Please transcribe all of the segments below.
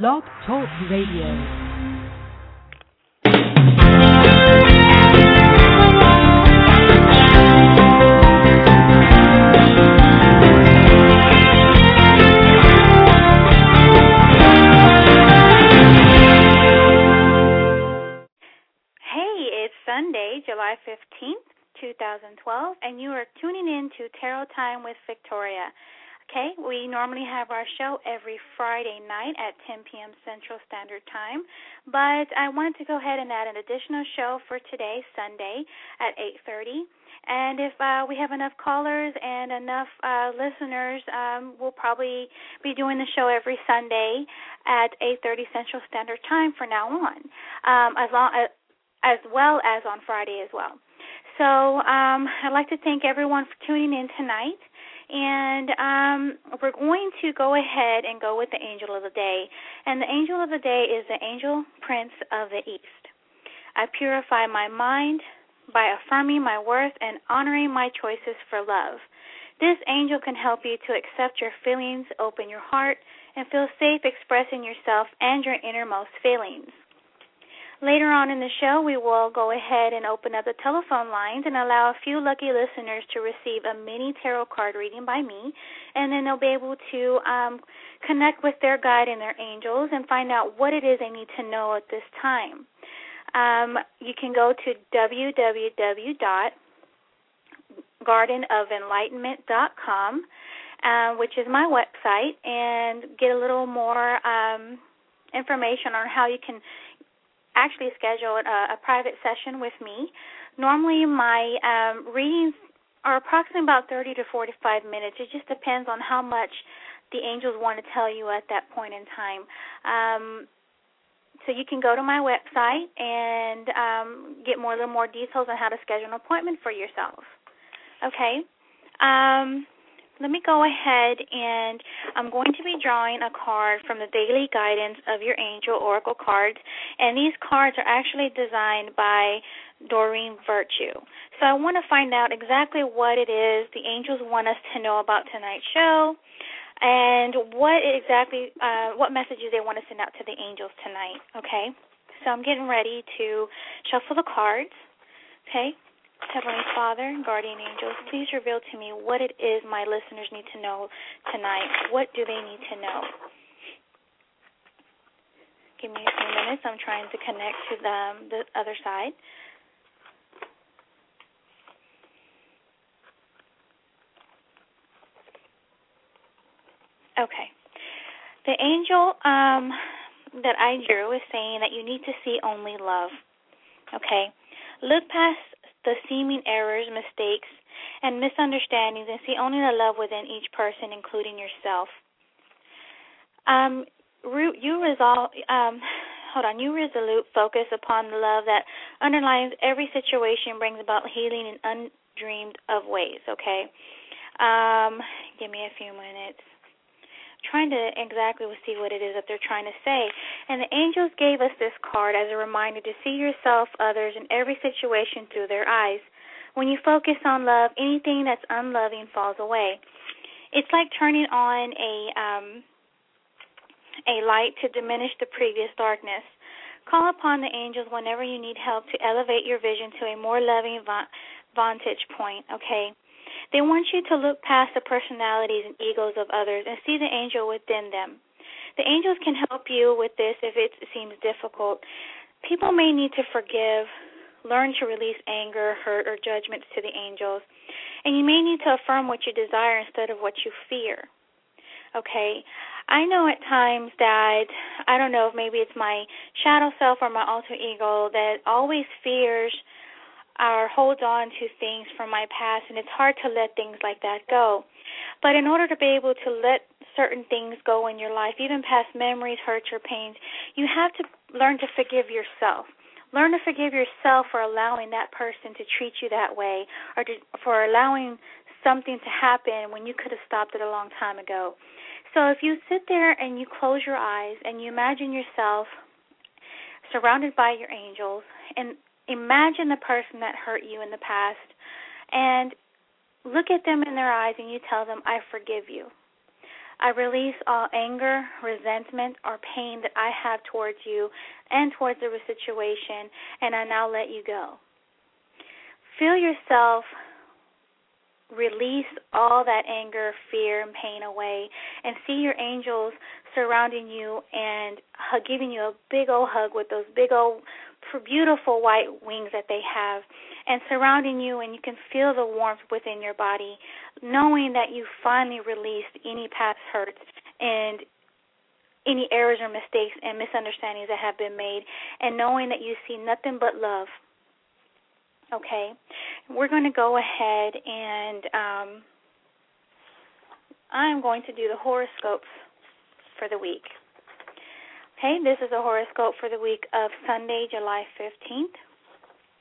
Blog Talk Radio. Hey, it's Sunday, July 15th, 2012, and you are tuning in to Tarot Time with Victoria. Okay, we normally have our show every Friday night at 10 p.m. Central Standard Time, but I wanted to go ahead and add an additional show for today, Sunday, at 8:30. And if uh, we have enough callers and enough uh, listeners, um, we'll probably be doing the show every Sunday at 8:30 Central Standard Time from now on, um, as long as, as well as on Friday as well. So um, I'd like to thank everyone for tuning in tonight. And um, we're going to go ahead and go with the angel of the day. And the angel of the day is the angel prince of the east. I purify my mind by affirming my worth and honoring my choices for love. This angel can help you to accept your feelings, open your heart, and feel safe expressing yourself and your innermost feelings. Later on in the show, we will go ahead and open up the telephone lines and allow a few lucky listeners to receive a mini tarot card reading by me, and then they'll be able to um, connect with their guide and their angels and find out what it is they need to know at this time. Um, you can go to www.gardenofenlightenment.com, uh, which is my website, and get a little more um, information on how you can actually schedule a, a private session with me. Normally, my um, readings are approximately about 30 to 45 minutes. It just depends on how much the angels want to tell you at that point in time. Um, so you can go to my website and um, get more, little more details on how to schedule an appointment for yourself. Okay. Um, let me go ahead and I'm going to be drawing a card from the daily guidance of your angel oracle cards and these cards are actually designed by Doreen Virtue. So I want to find out exactly what it is the angels want us to know about tonight's show and what exactly uh, what messages they want to send out to the angels tonight, okay? So I'm getting ready to shuffle the cards. Okay? Heavenly Father, and guardian angels, please reveal to me what it is my listeners need to know tonight. What do they need to know? Give me a few minutes. I'm trying to connect to the, the other side. Okay. The angel um, that I drew is saying that you need to see only love. Okay? Look past the seeming errors, mistakes, and misunderstandings and see only the love within each person, including yourself. Um, you resolve. Um, hold on. You resolute focus upon the love that underlines every situation, brings about healing in undreamed of ways. Okay. Um, give me a few minutes trying to exactly see what it is that they're trying to say. And the angels gave us this card as a reminder to see yourself, others, and every situation through their eyes. When you focus on love, anything that's unloving falls away. It's like turning on a um, a light to diminish the previous darkness. Call upon the angels whenever you need help to elevate your vision to a more loving vantage point. Okay. They want you to look past the personalities and egos of others and see the angel within them. The angels can help you with this if it seems difficult. People may need to forgive, learn to release anger, hurt, or judgments to the angels, and you may need to affirm what you desire instead of what you fear. Okay? I know at times that I don't know if maybe it's my shadow self or my alter ego that always fears or holds on to things from my past, and it's hard to let things like that go. But in order to be able to let certain things go in your life, even past memories, hurts, or pains, you have to learn to forgive yourself. Learn to forgive yourself for allowing that person to treat you that way, or to, for allowing something to happen when you could have stopped it a long time ago. So if you sit there and you close your eyes and you imagine yourself surrounded by your angels and imagine the person that hurt you in the past and look at them in their eyes and you tell them, I forgive you. I release all anger, resentment, or pain that I have towards you and towards the situation, and I now let you go. Feel yourself release all that anger, fear, and pain away, and see your angels surrounding you and giving you a big old hug with those big old beautiful white wings that they have and surrounding you and you can feel the warmth within your body knowing that you finally released any past hurts and any errors or mistakes and misunderstandings that have been made and knowing that you see nothing but love. Okay? We're going to go ahead and um, i'm going to do the horoscopes for the week Okay, this is a horoscope for the week of Sunday, July 15th.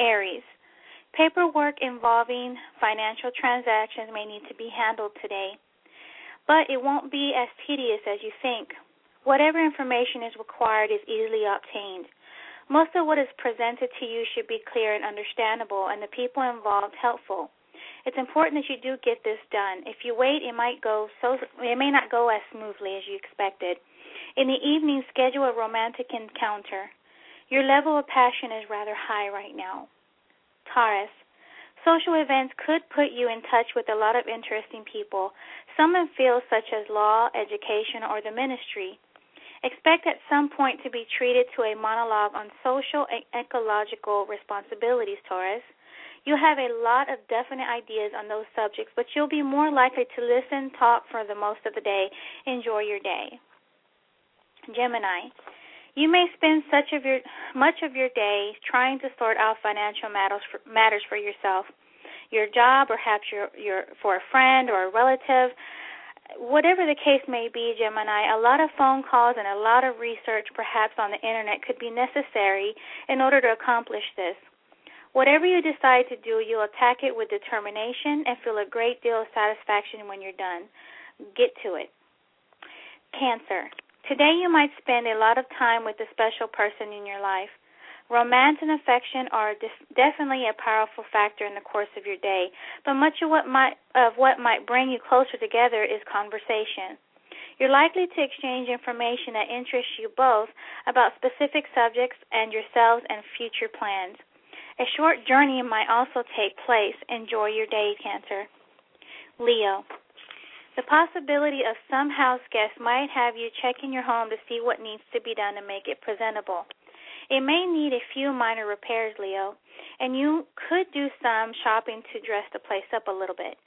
Aries. Paperwork involving financial transactions may need to be handled today, but it won't be as tedious as you think. Whatever information is required is easily obtained. Most of what is presented to you should be clear and understandable, and the people involved helpful. It's important that you do get this done. If you wait, it might go so it may not go as smoothly as you expected. In the evening, schedule a romantic encounter. Your level of passion is rather high right now. Taurus. Social events could put you in touch with a lot of interesting people, some in fields such as law, education, or the ministry. Expect at some point to be treated to a monologue on social and ecological responsibilities, Taurus. You'll have a lot of definite ideas on those subjects, but you'll be more likely to listen, talk for the most of the day. Enjoy your day. Gemini. You may spend such of your much of your day trying to sort out financial matters for, matters for yourself, your job, or perhaps your your for a friend or a relative. Whatever the case may be, Gemini, a lot of phone calls and a lot of research, perhaps on the internet, could be necessary in order to accomplish this. Whatever you decide to do, you'll attack it with determination and feel a great deal of satisfaction when you're done. Get to it. Cancer. Today you might spend a lot of time with a special person in your life. Romance and affection are definitely a powerful factor in the course of your day, but much of what might of what might bring you closer together is conversation. You're likely to exchange information that interests you both about specific subjects and yourselves and future plans. A short journey might also take place. Enjoy your day, Cancer. Leo. The possibility of some house guests might have you checking your home to see what needs to be done to make it presentable. It may need a few minor repairs, Leo, and you could do some shopping to dress the place up a little bit.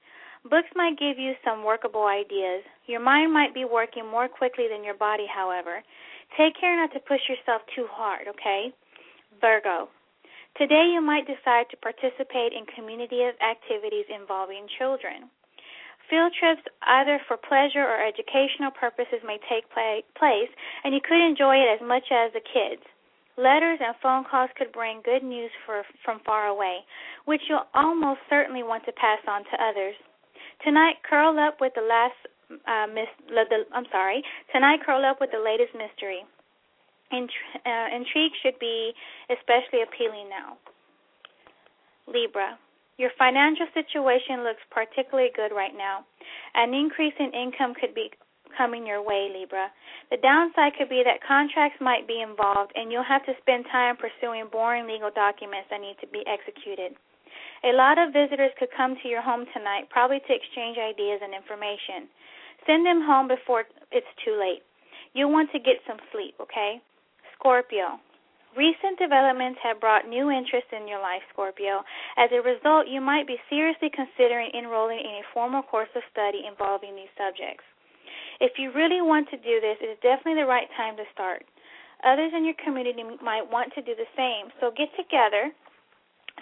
Books might give you some workable ideas. Your mind might be working more quickly than your body, however. Take care not to push yourself too hard, okay? Virgo. Today you might decide to participate in community activities involving children. Field trips, either for pleasure or educational purposes, may take place, and you could enjoy it as much as the kids. Letters and phone calls could bring good news for, from far away, which you'll almost certainly want to pass on to others. Tonight, curl up with the last uh, mis- the, I'm sorry. Tonight, curl up with the latest mystery. Intri- uh, intrigue should be especially appealing now. Libra. Your financial situation looks particularly good right now. An increase in income could be coming your way, Libra. The downside could be that contracts might be involved and you'll have to spend time pursuing boring legal documents that need to be executed. A lot of visitors could come to your home tonight, probably to exchange ideas and information. Send them home before it's too late. You'll want to get some sleep, okay? Scorpio. Recent developments have brought new interest in your life, Scorpio. As a result, you might be seriously considering enrolling in a formal course of study involving these subjects. If you really want to do this, it is definitely the right time to start. Others in your community might want to do the same, so get together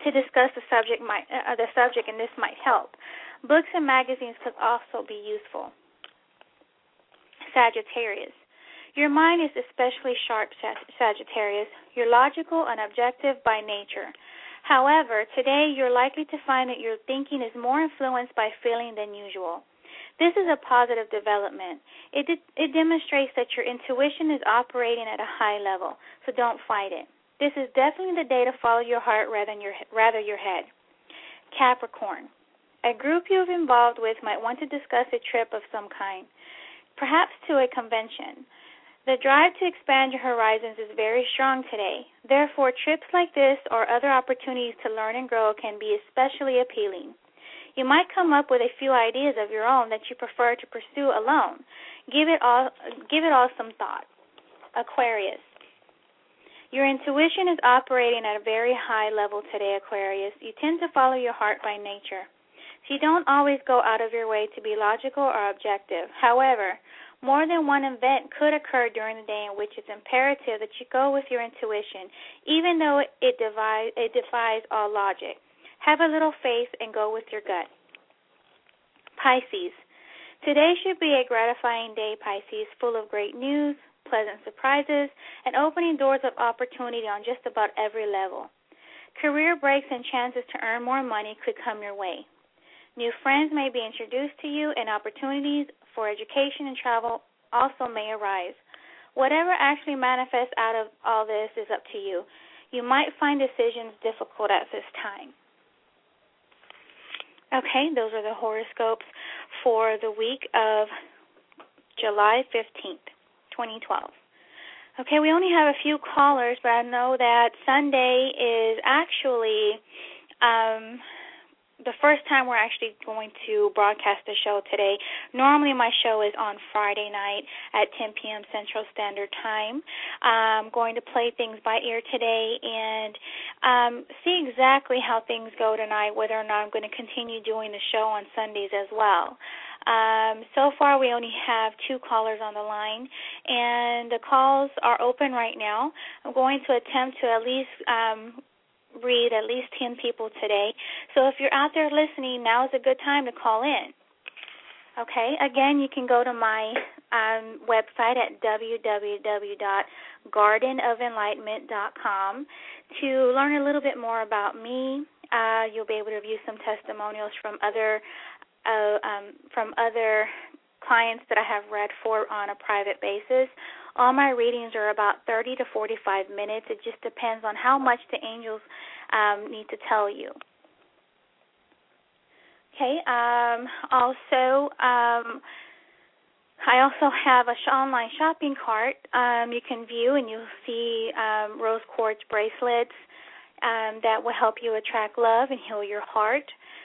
to discuss the subject might uh, the subject and this might help. Books and magazines could also be useful. Sagittarius. Your mind is especially sharp, Sagittarius. You're logical and objective by nature. However, today you're likely to find that your thinking is more influenced by feeling than usual. This is a positive development. It, de- it demonstrates that your intuition is operating at a high level, so don't fight it. This is definitely the day to follow your heart rather than your, rather your head. Capricorn. A group you've involved with might want to discuss a trip of some kind. perhaps to a convention. The drive to expand your horizons is very strong today. Therefore, trips like this or other opportunities to learn and grow can be especially appealing. You might come up with a few ideas of your own that you prefer to pursue alone. Give it all give it all some thought. Aquarius. Your intuition is operating at a very high level today, Aquarius. You tend to follow your heart by nature. So you don't always go out of your way to be logical or objective. However, more than one event could occur during the day in which it's imperative that you go with your intuition, even though it defies, it defies all logic. Have a little faith and go with your gut. Pisces. Today should be a gratifying day, Pisces, full of great news, pleasant surprises, and opening doors of opportunity on just about every level. Career breaks and chances to earn more money could come your way. New friends may be introduced to you, and opportunities for education and travel also may arise. Whatever actually manifests out of all this is up to you. You might find decisions difficult at this time. Okay, those are the horoscopes for the week of July 15th, 2012. Okay, we only have a few callers, but I know that Sunday is actually um the first time we're actually going to broadcast the show today. Normally, my show is on Friday night at 10 p.m. Central Standard Time. I'm going to play things by ear today and um, see exactly how things go tonight, whether or not I'm going to continue doing the show on Sundays as well. Um, so far, we only have two callers on the line, and the calls are open right now. I'm going to attempt to at least um, read at least 10 people today. So if you're out there listening, now is a good time to call in. Okay, again, you can go to my um, website at www.gardenofenlightenment.com to learn a little bit more about me. Uh, you'll be able to view some testimonials from other uh, um, from other clients that I have read for on a private basis. All my readings are about 30 to 45 minutes. It just depends on how much the angels um, need to tell you. Okay. Um, also, um, I also have a online shopping cart. Um, you can view and you'll see um, rose quartz bracelets um, that will help you attract love and heal your heart.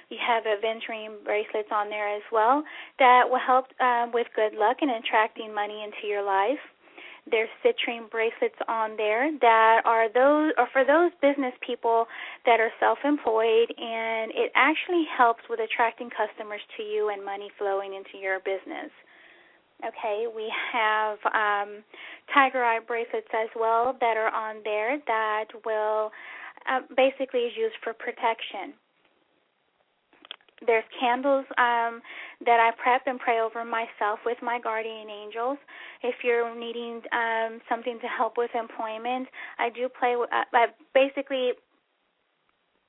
You have aventurine bracelets on there as well that will help um, with good luck and attracting money into your life. There's citrine bracelets on there that are those or for those business people that are self-employed and it actually helps with attracting customers to you and money flowing into your business. Okay, we have um, tiger eye bracelets as well that are on there that will uh, basically is used for protection. There's candles um, that I prep and pray over myself with my guardian angels. If you're needing um, something to help with employment, I do play. With, Uh, I basically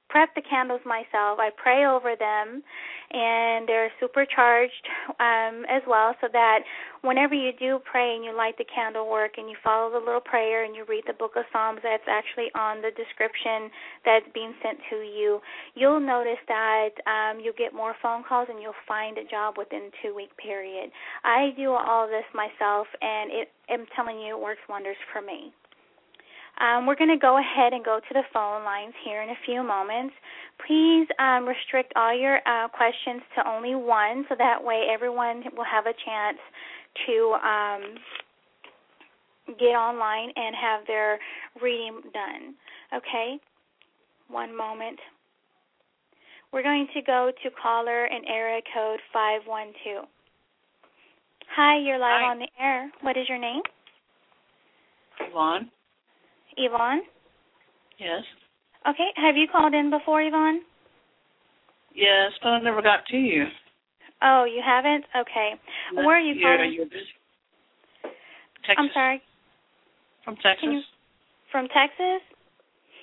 prep the candles myself. I pray over them, and they're supercharged um, as well, so that whenever you do pray and you light the candle work and you follow the little prayer and you read the book of Psalms that's actually on the description that's being sent to you, you'll notice that um, you'll get more phone calls and you'll find a job within two week period. I do all this myself, and it, I'm telling you, it works wonders for me. Um, we're going to go ahead and go to the phone lines here in a few moments. Please um, restrict all your uh, questions to only one, so that way everyone will have a chance to um, get online and have their reading done. Okay? One moment. We're going to go to caller and area code 512. Hi, you're live Hi. on the air. What is your name? Yvonne? Yvonne? Yes. Okay. Have you called in before, Yvonne? Yes, but I never got to you. Oh, you haven't? Okay. Where are you you're, calling? You're busy. Texas. I'm sorry. From Texas? You- From Texas?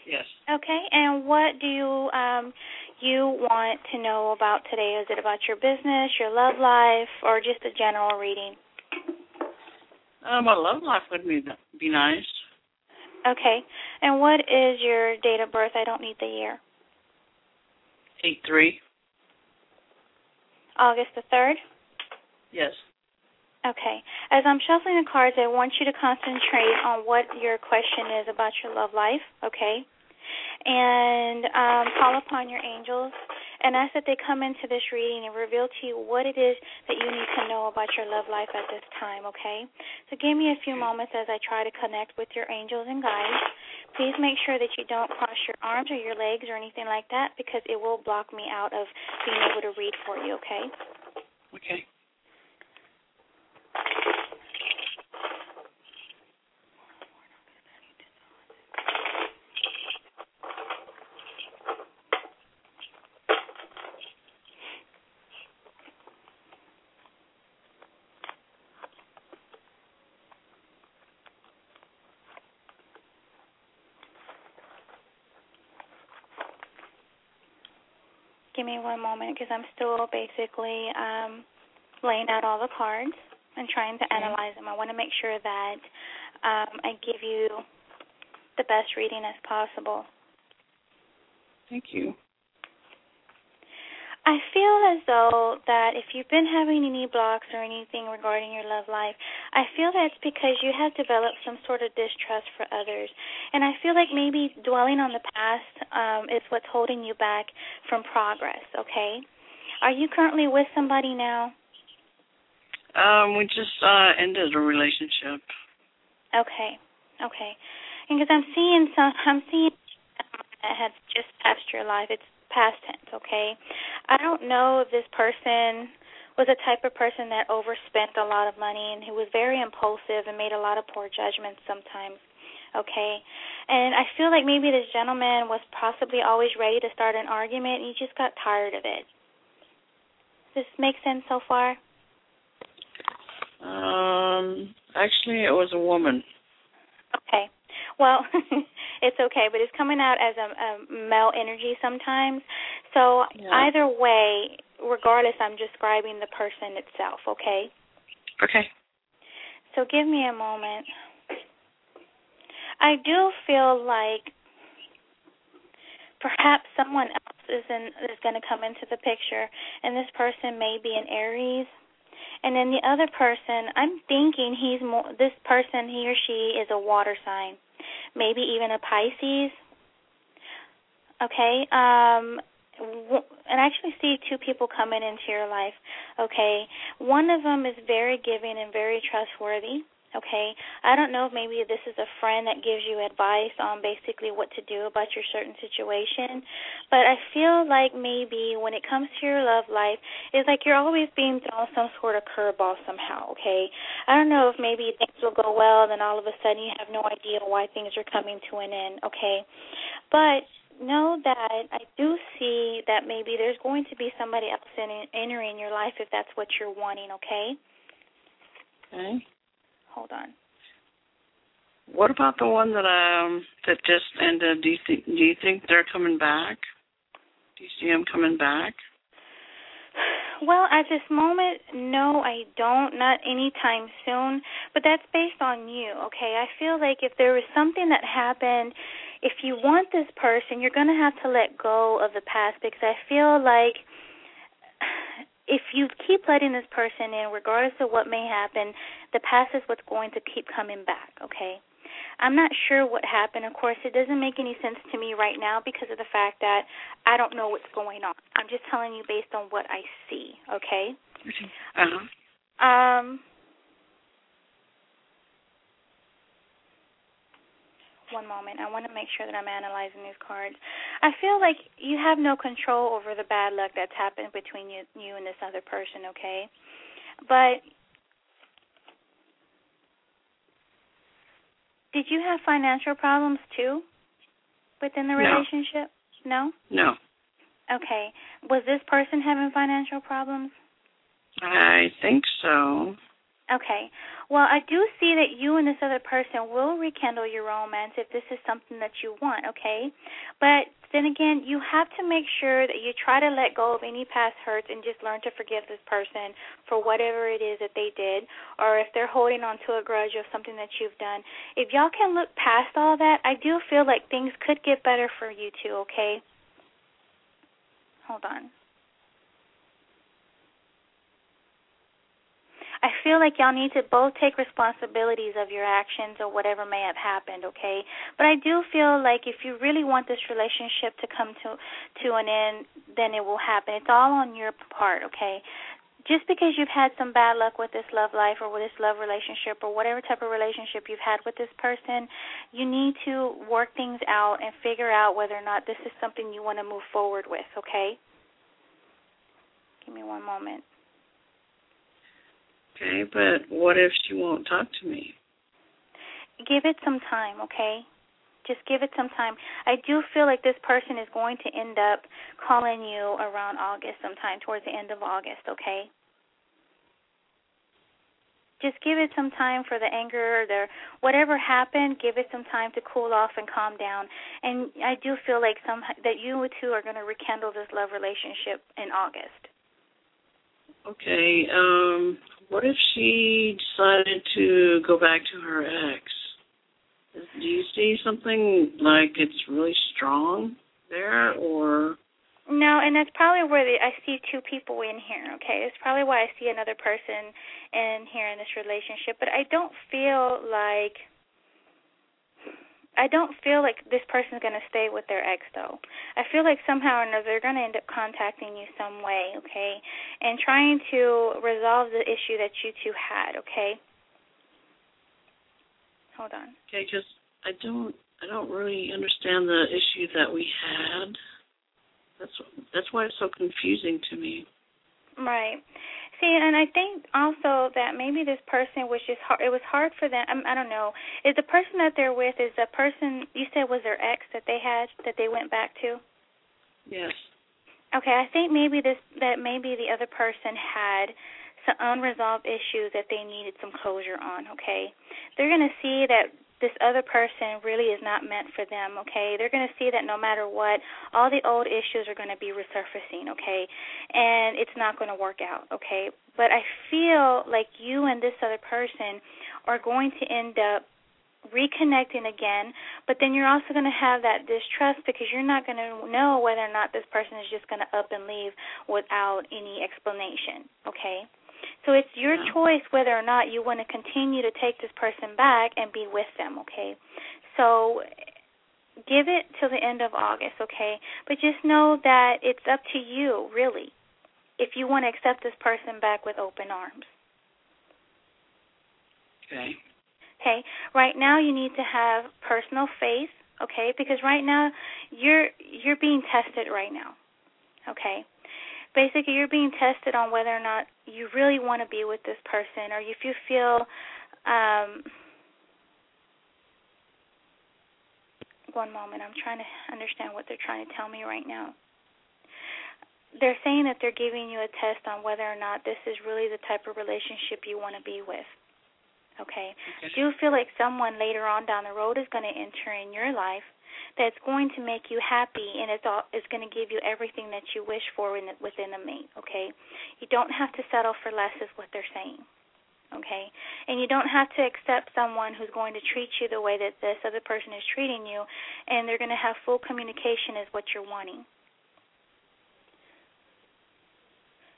Yes. Okay. And what do you um you want to know about today? Is it about your business, your love life, or just a general reading? Uh, my love life would be be nice. Okay. And what is your date of birth? I don't need the year. Eight three. August the 3rd? Yes. Okay. As I'm shuffling the cards, I want you to concentrate on what your question is about your love life, okay? And um, call upon your angels and ask that they come into this reading and reveal to you what it is that you need to know about your love life at this time, okay? So give me a few moments as I try to connect with your angels and guides. Please make sure that you don't cross your arms or your legs or anything like that because it will block me out of being able to read for you, okay? Okay. Give me one moment because I'm still basically um, laying out all the cards and trying to analyze them. I want to make sure that um, I give you the best reading as possible. Thank you. I feel as though that if you've been having any blocks or anything regarding your love life, I feel that's because you have developed some sort of distrust for others. And I feel like maybe dwelling on the past um, is what's holding you back from progress, okay? Are you currently with somebody now? Um, we just uh ended a relationship. Okay. Okay. And Because I'm seeing some I'm seeing that has just passed your life. It's past tense, okay? I don't know if this person was a type of person that overspent a lot of money and who was very impulsive and made a lot of poor judgments sometimes. Okay. And I feel like maybe this gentleman was possibly always ready to start an argument and he just got tired of it. Does this make sense so far? Um, actually, it was a woman. Okay. Well, it's okay, but it's coming out as a, a male energy sometimes. So Yeah. either way, regardless, I'm describing the person itself. Okay. Okay. So give me a moment. I do feel like perhaps someone else is in is going to come into the picture, and this person may be an Aries. And then the other person, I'm thinking he's more. This person, he or she, is a water sign, maybe even a Pisces. Okay. Um, and actually see two people coming into your life. Okay. One of them is very giving and very trustworthy. Okay. I don't know if maybe this is a friend that gives you advice on basically what to do about your certain situation, but I feel like maybe when it comes to your love life, it's like you're always being thrown some sort of curveball somehow, okay? I don't know if maybe things will go well, and then all of a sudden you have no idea why things are coming to an end, okay? But know that I do see that maybe there's going to be somebody else in, entering your life if that's what you're wanting, okay? Okay. Hold on. What about the one that um that just ended? Do you think do you think they're coming back? Do you see them coming back? Well, at this moment, no, I don't. Not anytime soon. But that's based on you, okay? I feel like if there was something that happened, if you want this person, you're going to have to let go of the past because I feel like if you keep letting this person in, regardless of what may happen, the past is what's going to keep coming back, okay? I'm not sure what happened. Of course, it doesn't make any sense to me right now because of the fact that I don't know what's going on. I'm just telling you based on what I see, okay? Uh huh. Um One moment. I want to make sure that I'm analyzing these cards. I feel like you have no control over the bad luck that's happened between you you and this other person, okay? But Did you have financial problems too within the No. relationship? No? No. Okay. Was this person having financial problems? I think so. Okay. Well, I do see that you and this other person will rekindle your romance if this is something that you want, okay? But then again, you have to make sure that you try to let go of any past hurts and just learn to forgive this person for whatever it is that they did, or if they're holding on to a grudge of something that you've done. If y'all can look past all that, I do feel like things could get better for you two, okay? Hold on. I feel like y'all need to both take responsibilities of your actions or whatever may have happened, okay? But I do feel like if you really want this relationship to come to to an end, then it will happen. It's all on your part, okay? Just because you've had some bad luck with this love life or with this love relationship or whatever type of relationship you've had with this person, you need to work things out and figure out whether or not this is something you want to move forward with, okay? Give me one moment. Okay, but what if she won't talk to me? Give it some time, okay? Just give it some time. I do feel like this person is going to end up calling you around August sometime, towards the end of August, okay? Just give it some time for the anger or the whatever happened, give it some time to cool off and calm down. And I do feel like some that you two are going to rekindle this love relationship in August. Okay, um what if she decided to go back to her ex? Do you see something like it's really strong there, or? No, and that's probably where the, I see two people in here. Okay, it's probably why I see another person in here in this relationship. But I don't feel like I don't feel like this person's going to stay with their ex though. I feel like somehow or another they're going to end up contacting you some way, okay, and trying to resolve the issue that you two had, okay. Hold on. Okay, because I don't, I don't really understand the issue that we had. That's that's why it's so confusing to me. Right. See, and I think also that maybe this person was just hard. It was hard for them. I, I don't know. Is the person that they're with is the person you said was their ex that they had that they went back to? Yes. Okay, I think maybe this that maybe the other person had some unresolved issues that they needed some closure on. Okay, they're going to see that this other person really is not meant for them, okay? They're going to see that no matter what, all the old issues are going to be resurfacing, okay? And it's not going to work out, okay? But I feel like you and this other person are going to end up reconnecting again, but then you're also going to have that distrust because you're not going to know whether or not this person is just going to up and leave without any explanation, okay? So it's your yeah. choice whether or not you want to continue to take this person back and be with them, okay? So give it till the end of August, okay? But just know that it's up to you, really, if you want to accept this person back with open arms. Okay. Okay. Right now you need to have personal faith, okay? Because right now you're you're being tested right now. Okay? basically you're being tested on whether or not you really want to be with this person or if you feel um one moment i'm trying to understand what they're trying to tell me right now they're saying that they're giving you a test on whether or not this is really the type of relationship you want to be with okay, okay. do you feel like someone later on down the road is going to enter in your life that's going to make you happy and it's all is going to give you everything that you wish for in, within a mate. Okay, you don't have to settle for less, is what they're saying. Okay, and you don't have to accept someone who's going to treat you the way that this other person is treating you, and they're going to have full communication, is what you're wanting.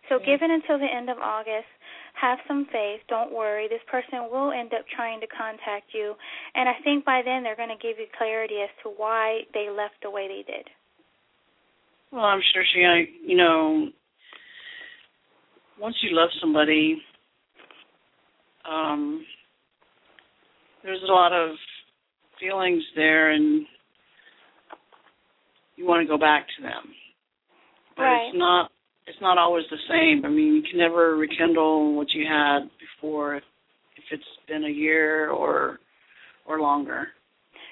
So, give it until the end of August have some faith. Don't worry. This person will end up trying to contact you. And I think by then they're going to give you clarity as to why they left the way they did. Well, I'm sure she, you know, once you love somebody, um, there's a lot of feelings there, and you want to go back to them. But right. it's not it's not always the same. I mean, you can never rekindle what you had before if, if it's been a year or or longer.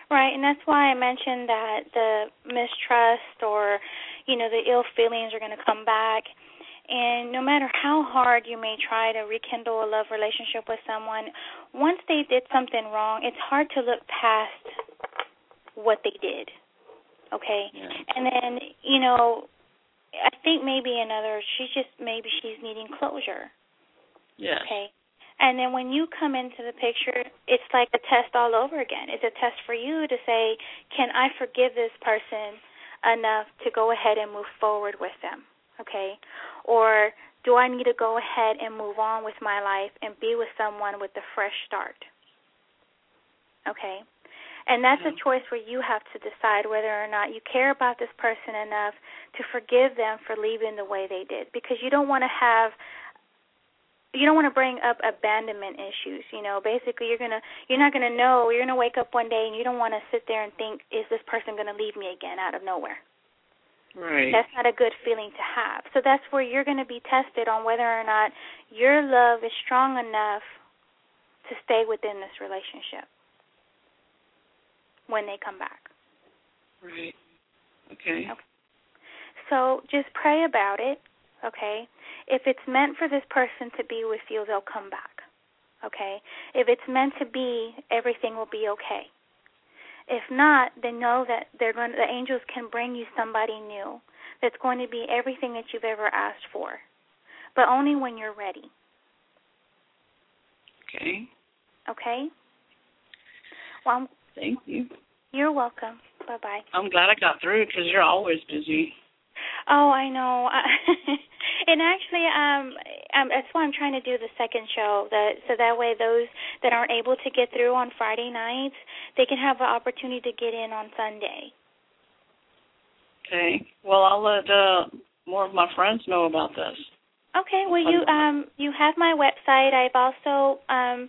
Right, and that's why I mentioned that the mistrust or you know the ill feelings are going to come back. And no matter how hard you may try to rekindle a love relationship with someone, once they did something wrong, it's hard to look past what they did. Okay? Yeah. And then, you know, I think maybe another. She's just maybe she's needing closure. Yes. Okay. And then when you come into the picture, it's like a test all over again. It's a test for you to say, can I forgive this person enough to go ahead and move forward with them? Okay? Or do I need to go ahead and move on with my life and be with someone with a fresh start? Okay? And that's a choice where you have to decide whether or not you care about this person enough to forgive them for leaving the way they did. Because you don't want to have you don't want to bring up abandonment issues you know. Basically you're going to you're not going to know. You're going to wake up one day and you don't want to sit there and think is this person going to leave me again out of nowhere? Right. that's not a good feeling to have. So that's where you're going to be tested on whether or not your love is strong enough to stay within this relationship when they come back Right. Okay. Okay. So just pray about it, okay? If it's meant for this person to be with you, they'll come back. Okay? If it's meant to be, everything will be okay. If not, then know that they're going to, the angels can bring you somebody new that's going to be everything that you've ever asked for. But only when you're ready. Okay. Okay? Well, I'm, Thank you. you're welcome. Bye-bye. I'm glad I got through because you're always busy. Oh, I know. and actually, um, um, that's why I'm trying to do the second show, that so that way those that aren't able to get through on Friday nights, they can have an opportunity to get in on Sunday. Okay. Well, I'll let uh, more of my friends know about this. Okay. Well, you um you have my website. I've also um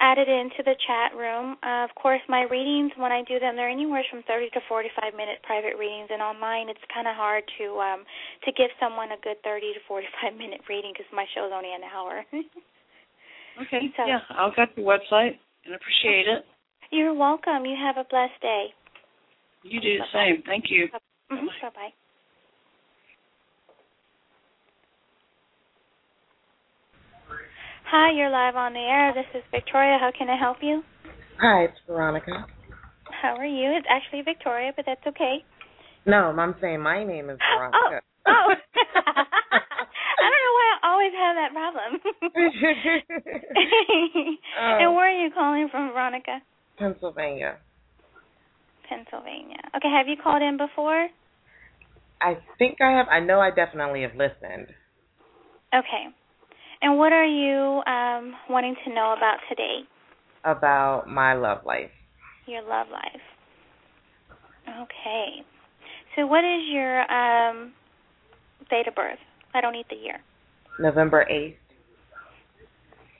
added into the chat room. Uh, of course, my readings when I do them, they're anywhere from 30 to 45 minute private readings, and online it's kind of hard to um to give someone a good 30 to 45 minute reading because my show's only an hour. Okay. So- yeah, I'll got the website and appreciate it. You're welcome. You have a blessed day. You do the Bye-bye. same. Thank you. Mm-hmm. Bye bye. Hi, you're live on the air. This is Victoria. How can I help you? Hi, it's Veronica. How are you? It's actually Victoria, but that's okay. No, I'm saying my name is Oh, Veronica. oh. I don't know why I always have that problem. Oh. and where are you calling from, Veronica? Pennsylvania. Pennsylvania. Okay, have you called in before? I think I have. I know I definitely have listened. Okay. And what are you um wanting to know about today? about my love life. Your love life. Okay. So what is your um date of birth? I don't need the year. November 8th.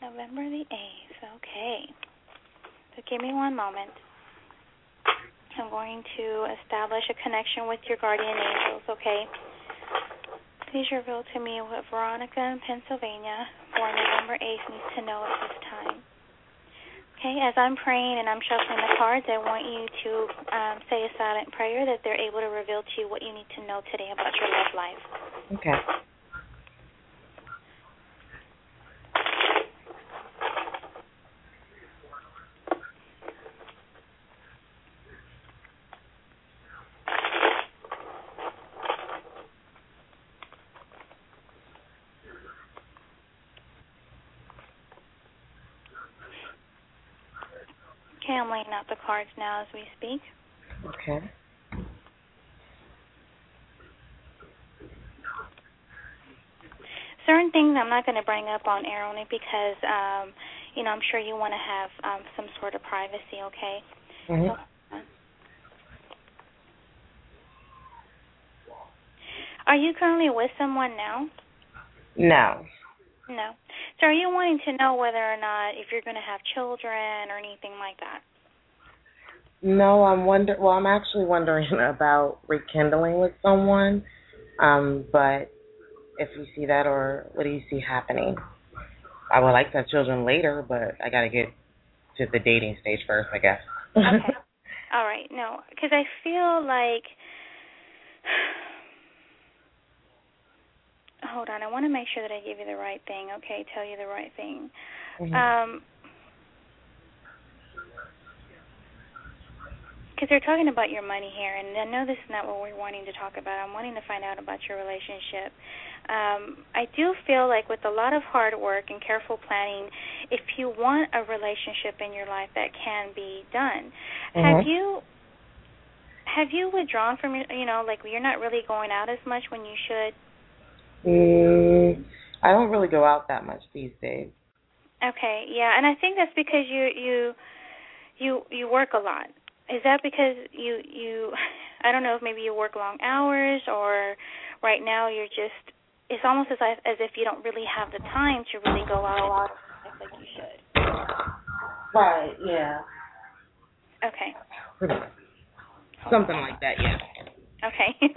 November the 8th. Okay. So give me one moment. I'm going to establish a connection with your guardian angels, okay? Please reveal to me what Veronica in Pennsylvania, born November 8th, needs to know at this time. Okay, as I'm praying and I'm shuffling the cards, I want you to um, say a silent prayer that they're able to reveal to you what you need to know today about your love life. Okay. Okay, I'm laying out the cards now as we speak. Okay. certain things I'm not going to bring up on air only because, um, you know, I'm sure you want to have um, some sort of privacy. Okay. Mhm. So, are you currently with someone now? No. No. So are you wanting to know whether or not if you're going to have children or anything like that? No, I'm wonder. Well, I'm actually wondering about rekindling with someone. Um, but if you see that, or what do you see happening? I would like to have children later, but I got to get to the dating stage first, I guess. Okay. All right. No, because I feel like. Hold on. I want to make sure that I give you the right thing. Okay, tell you the right thing. Mhm. Um, because they're talking about your money here, and I know this is not what we're wanting to talk about. I'm wanting to find out about your relationship. Um, I do feel like with a lot of hard work and careful planning, if you want a relationship in your life, that can be done. Have Mhm. you have you withdrawn from your, you know, like you're not really going out as much when you should? Mm, I don't really go out that much these days. Okay, yeah, and I think that's because you you you you work a lot. Is that because you you I don't know if maybe you work long hours or right now you're just it's almost as if, as if you don't really have the time to really go out a lot like you should. Right, yeah. Okay. Something like that, yeah. Okay.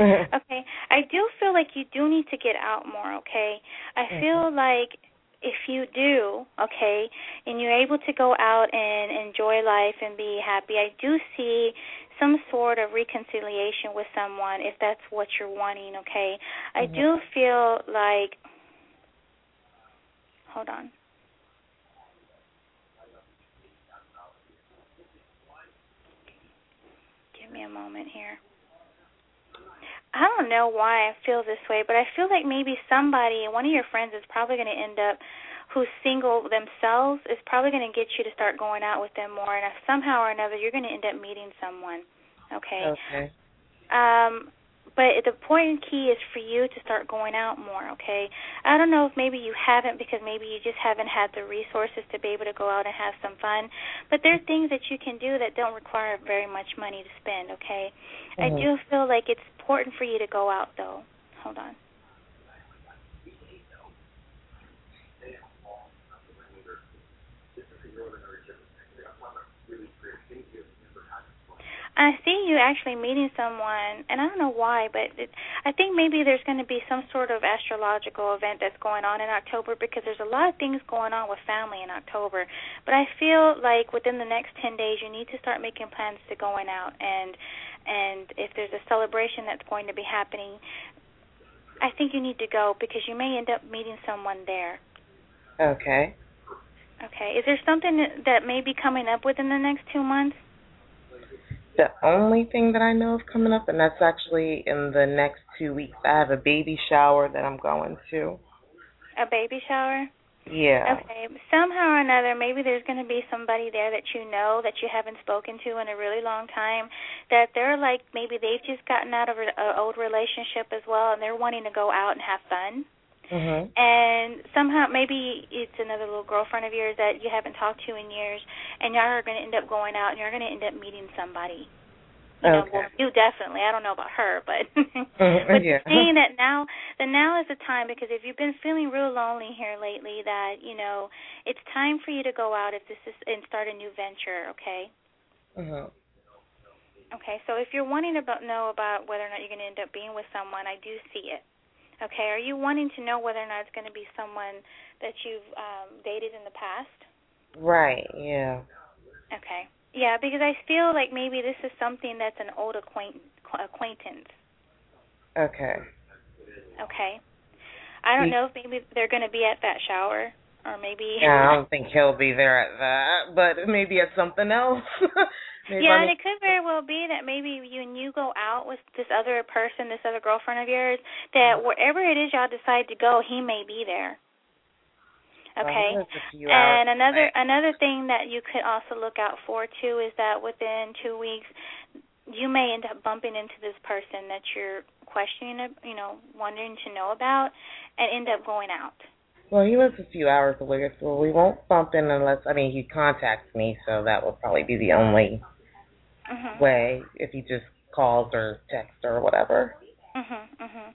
okay. I do feel like you do need to get out more, okay? I mm-hmm. feel like if you do, okay, and you're able to go out and enjoy life and be happy, I do see some sort of reconciliation with someone if that's what you're wanting, okay? Mm-hmm. I do feel like hold on. Give me a moment here. I don't know why I feel this way, but I feel like maybe somebody, one of your friends, is probably going to end up who's single themselves is probably going to get you to start going out with them more, and if somehow or another you're going to end up meeting someone. Okay. Okay. Um, but the point and key is for you to start going out more, okay? I don't know if maybe you haven't because maybe you just haven't had the resources to be able to go out and have some fun. But there are things that you can do that don't require very much money to spend, okay? Mm-hmm. I do feel like it's important for you to go out though. Hold on. I see you actually meeting someone, and I don't know why, but it, I think maybe there's going to be some sort of astrological event that's going on in October because there's a lot of things going on with family in October. But I feel like within the next 10 days, you need to start making plans to going out, and and if there's a celebration that's going to be happening, I think you need to go because you may end up meeting someone there. Okay. Okay. Is there something that may be coming up within the next two months? the only thing that I know of coming up, and that's actually in the next two weeks. I have a baby shower that I'm going to. A baby shower? Yeah. Okay. Somehow or another, maybe there's going to be somebody there that you know that you haven't spoken to in a really long time. That they're like maybe they've just gotten out of an old relationship as well, and they're wanting to go out and have fun. Mm-hmm. And somehow, maybe it's another little girlfriend of yours that you haven't talked to in years, and y'all are going to end up going out, and you're going to end up meeting somebody. You know, okay. well, you definitely. I don't know about her, but mm-hmm. but yeah. seeing that now, that now is the time because if you've been feeling real lonely here lately, that you know it's time for you to go out if this is and start a new venture. Okay. Mhm. Okay, so if you're wanting to know about whether or not you're going to end up being with someone, I do see it. Okay, are you wanting to know whether or not it's going to be someone that you've um, dated in the past? Right. Yeah. Okay. Yeah, because I feel like maybe this is something that's an old acquaint- acquaintance. Okay. Okay. I don't mm. know if maybe they're going to be at that shower or maybe. Yeah, I don't think he'll be there at that, but maybe at something else. Maybe yeah, and it could very well be that maybe you and you go out with this other person, this other girlfriend of yours, that mm. wherever it is y'all decide to go, he may be there. Okay. and another another thing that you could also look out for too is that within two weeks you may end up bumping into this person that you're questioning, you know, wanting to know about, and end up going out. Well, he lives a few hours away, so we won't bump in unless I mean he contacts me, so that will probably be the only mm-hmm. way if he just calls or texts or whatever. Mhm. Mhm.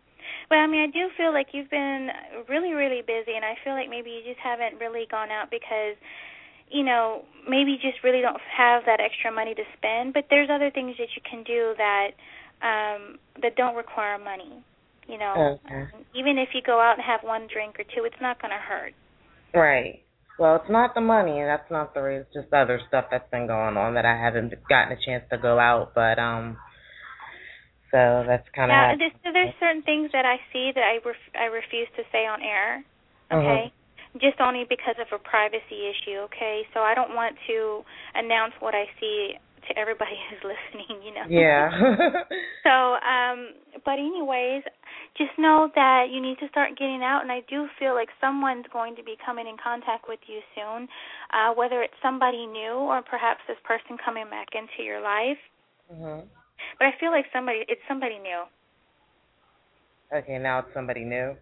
Well, I mean, I do feel like you've been really, really busy, and I feel like maybe you just haven't really gone out because, you know, maybe you just really don't have that extra money to spend. But there's other things that you can do that um that don't require money. You know, okay. um, even if you go out and have one drink or two, it's not going to hurt. Right. Well, it's not the money, and that's not the reason. It's just other stuff that's been going on that I haven't gotten a chance to go out. But um, so that's kind of. Now, there's, there's certain things that I see that I ref, I refuse to say on air. Uh-huh. Okay. Mm-hmm. Just only because of a privacy issue, okay? So I don't want to announce what I see to everybody who's listening, you know. Yeah. so, um but anyways, just know that you need to start getting out and I do feel like someone's going to be coming in contact with you soon, uh whether it's somebody new or perhaps this person coming back into your life. Mhm. But I feel like somebody it's somebody new. Okay, now it's somebody new.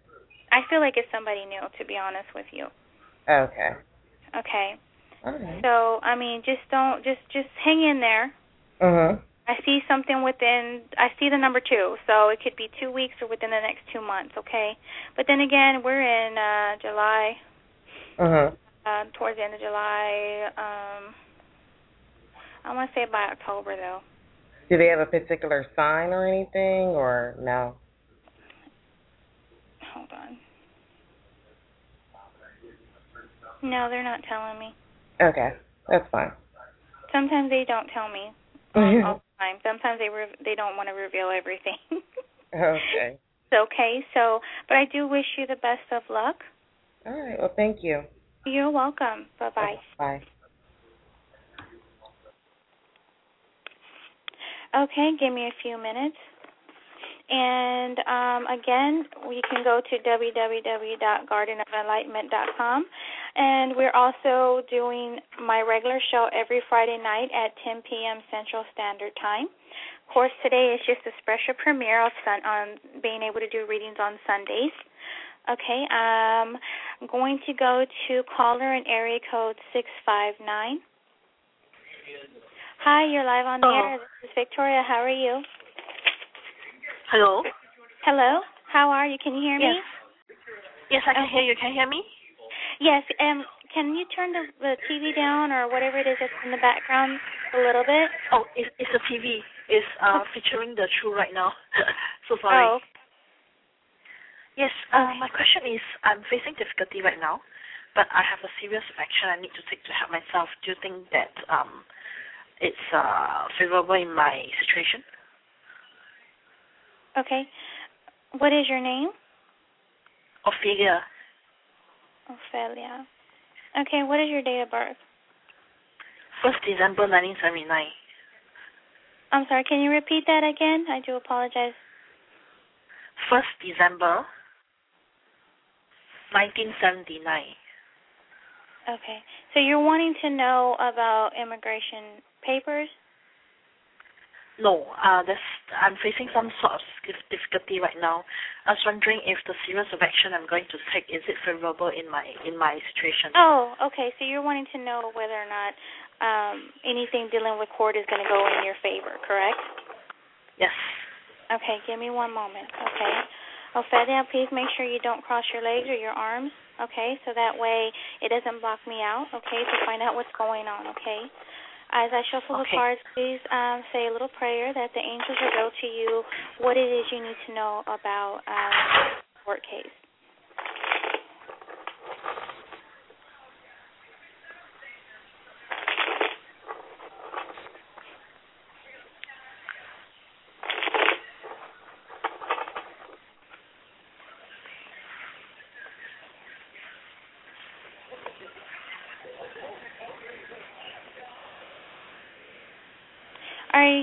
I feel like it's somebody new, to be honest with you. Okay. Okay. Okay. So I mean, just don't just just hang in there. Mhm. I see something within. I see the number two, so it could be two weeks or within the next two months. Okay. But then again, we're in uh July. Mhm. Uh, towards the end of July. Um, I want to say by October though. Do they have a particular sign or anything, or no? Hold on. No, they're not telling me. Okay, that's fine. Sometimes they don't tell me. Um, all the time. Sometimes they re- they don't want to reveal everything. okay. It's okay. So, but I do wish you the best of luck. All right. Well, thank you. You're welcome. Bye bye. Bye. Okay, give me a few minutes. And um, again, we can go to www.gardenofenlightenment.com. And we're also doing my regular show every Friday night at 10 p.m. Central Standard Time. Of course, today is just a special premiere of sun- on being able to do readings on Sundays. Okay, um, I'm going to go to caller in area code 659. Hi, you're live on the Oh. air. This is Victoria. How are you? Hello? Hello. How are you? Can you hear me? Yes. Yes, I can Okay. hear you. Can you hear me? Yes. Um, can you turn the, the TV down or whatever it is that's in the background a little bit? Oh, it's, it's the TV. It's uh, featuring the True right now. so sorry. Oh. Yes, uh, my question is I'm facing difficulty right now, but I have a serious action I need to take to help myself. Do you think that um, it's uh, favorable in my situation? Okay. What is your name? Ophelia, Ophelia. Okay. What is your date of birth? 1st December 1979. I'm sorry. Can you repeat that again? I do apologize. 1st December 1979. Okay. So you're wanting to know about immigration papers? No, uh, that's, I'm facing some sort of difficulty right now. I was wondering if the series of action I'm going to take is it favorable in my in my situation? Oh, okay. So you're wanting to know whether or not um, anything dealing with court is going to go in your favor, correct? Yes. Okay, give me one moment. Okay. Oh, Ophelia, please make sure you don't cross your legs or your arms. Okay, so that way it doesn't block me out. Okay, to find out what's going on. Okay. As I shuffle the cards, please um, say a little prayer that the angels reveal to you what it is you need to know about um, the court case.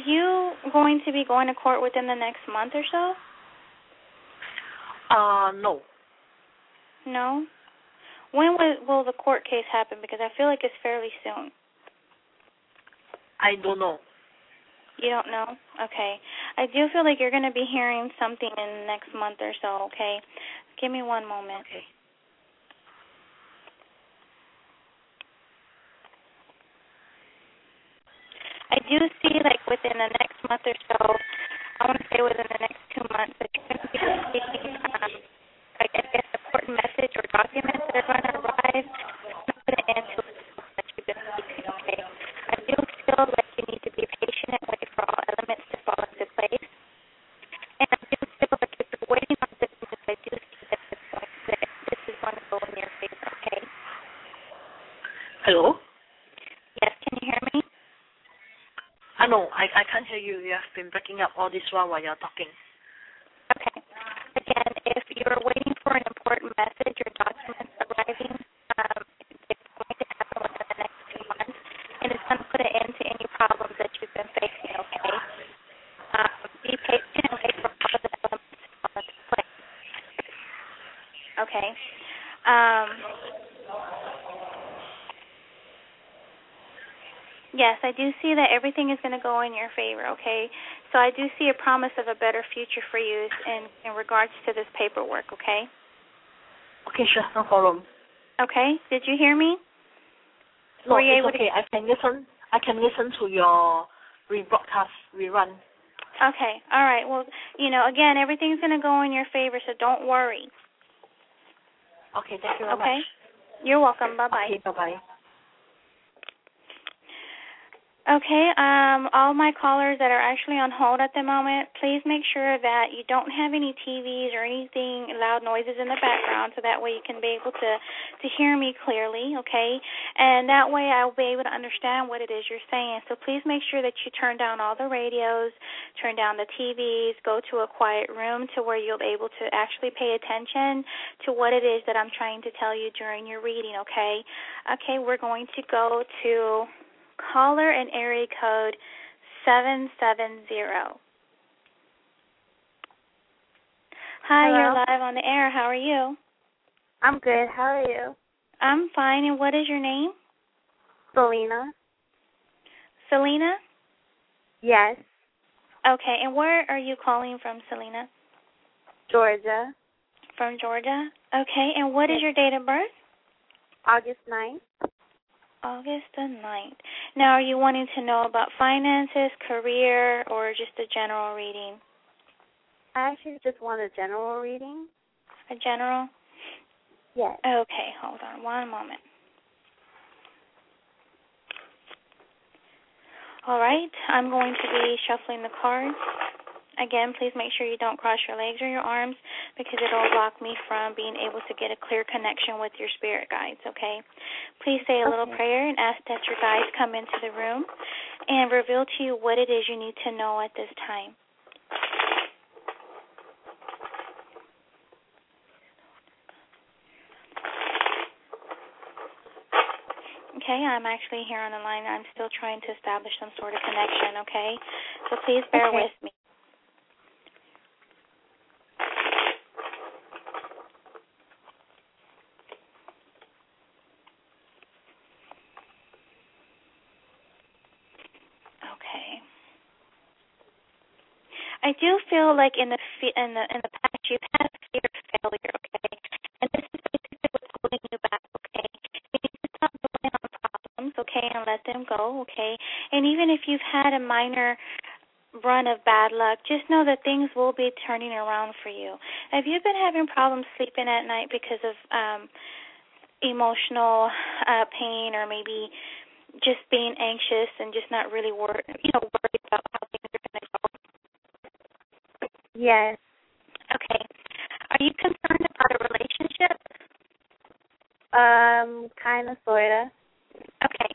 You going to be going to court within the next month or so? Uh, no. No. When will, will the court case happen? Because I feel like it's fairly soon. I don't know. You don't know? Okay. I do feel like you're going to be hearing something in the next month or so, okay? Give me one moment. Okay. I do see, like, within the next month or so, I want to say within the next two months, that you're going to be receiving, um, I guess, important message or documents that are going to arrive. I'm going to that you've been seeking, okay? I do feel like you need to be patient and wait for all elements to fall into place. And I do feel like if you're waiting on documents, I do see that this, going, that this is going to go in your favor, okay? Hello? Yes, can you hear me? I know. I I can't hear you. You have been breaking up all this while while you're talking. Okay. Again, if you're waiting for an important message or documents arriving, um, it's going to happen within the next few months, and it's going to put an end to any problems that you've been facing, okay? Um, be patient and wait for all of the elements to fall into place. Okay. Um, Yes, I do see that everything is going to go in your favor, okay? So I do see a promise of a better future for you in in regards to this paperwork, okay? Okay, sure, no problem. Okay. Did you hear me? No, Were you it's able to- okay. I can listen. I can listen to your rebroadcast rerun. Okay. All right. Well, you know, again, everything's going to go in your favor, so don't worry. Okay, thank you very Okay. much. You're welcome. Bye bye. Okay, bye bye. Okay, um, all my callers that are actually on hold at the moment, please make sure that you don't have any TVs or anything loud noises in the background, so that way you can be able to to hear me clearly. Okay, and that way I'll be able to understand what it is you're saying. So please make sure that you turn down all the radios, turn down the TVs, go to a quiet room to where you'll be able to actually pay attention to what it is that I'm trying to tell you during your reading. Okay, okay, we're going to go to caller and area code 770. Hi, Hello? you're live on the air. How are you? I'm good. How are you? I'm fine. And what is your name? Selena? Selena? Yes. Okay. And where are you calling from, Selena? Georgia. From Georgia? Okay. And what is your date of birth? August ninth. August the 9th. Now, are you wanting to know about finances, career, or just a general reading? I actually just want a general reading. A general? Yes. Okay, hold on one moment. All right, I'm going to be shuffling the cards. Again, please make sure you don't cross your legs or your arms because it'll block me from being able to get a clear connection with your spirit guides, okay? Please say a little Okay. prayer and ask that your guides come into the room and reveal to you what it is you need to know at this time. Okay, I'm actually here on the line. I'm still trying to establish some sort of connection, okay? So please bear Okay. with me. Okay. I do feel like in the in the in the past you've had fear of failure, okay? And this is basically what's holding you back, okay? You need to stop dwelling on problems, okay, and let them go, okay? And even if you've had a minor run of bad luck, just know that things will be turning around for you. Have you been having problems sleeping at night because of um emotional uh pain or maybe just being anxious and just not really worried, you know, worried about how things are going to go? Yes. Okay. Are you concerned about a relationship? Um, kinda, sorta. Okay.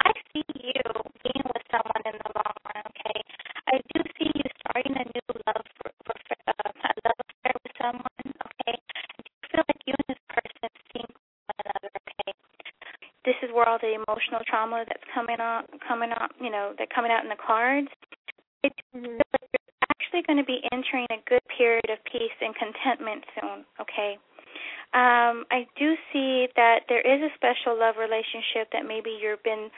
I see you being with someone in the long run, okay? I do see you starting a new love for, for uh, a love affair with someone, okay? I do feel like you and this person seem one another, okay? This is where all the emotional trauma that's coming out coming out you know, that coming out in the cards. Going to be entering a good period of peace and contentment soon, okay? Um, I do see that there is a special love relationship that maybe you've been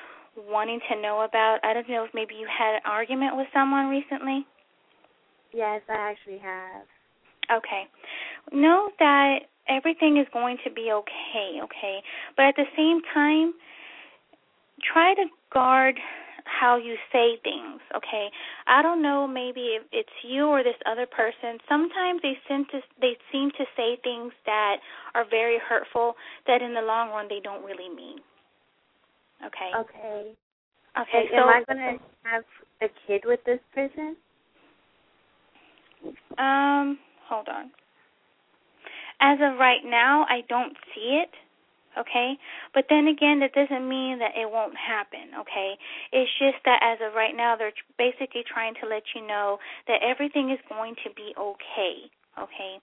wanting to know about. I don't know if maybe you had an argument with someone recently. Yes, I actually have. Okay. Know that everything is going to be okay, okay? But at the same time, try to guard how you say things, okay? I don't know maybe if it's you or this other person. Sometimes they seem to they seem to say things that are very hurtful that in the long run they don't really mean. Okay. Okay. Okay. And so am I gonna have a kid with this person? Um, hold on. As of right now, I don't see it. Okay, but then again, that doesn't mean that it won't happen. Okay, it's just that as of right now, they're basically trying to let you know that everything is going to be okay. Okay,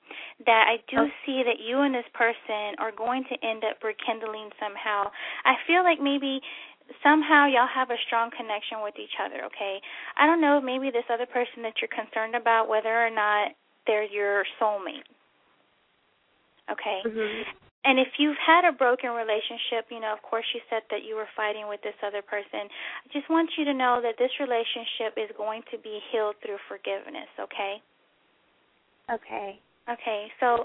that I do Okay. see that you and this person are going to end up rekindling somehow. I feel like maybe somehow y'all have a strong connection with each other, okay? I don't know, maybe this other person that you're concerned about whether or not they're your soulmate. Okay? Mhm. And if you've had a broken relationship, you know, of course you said that you were fighting with this other person. I just want you to know that this relationship is going to be healed through forgiveness, okay? Okay. Okay, so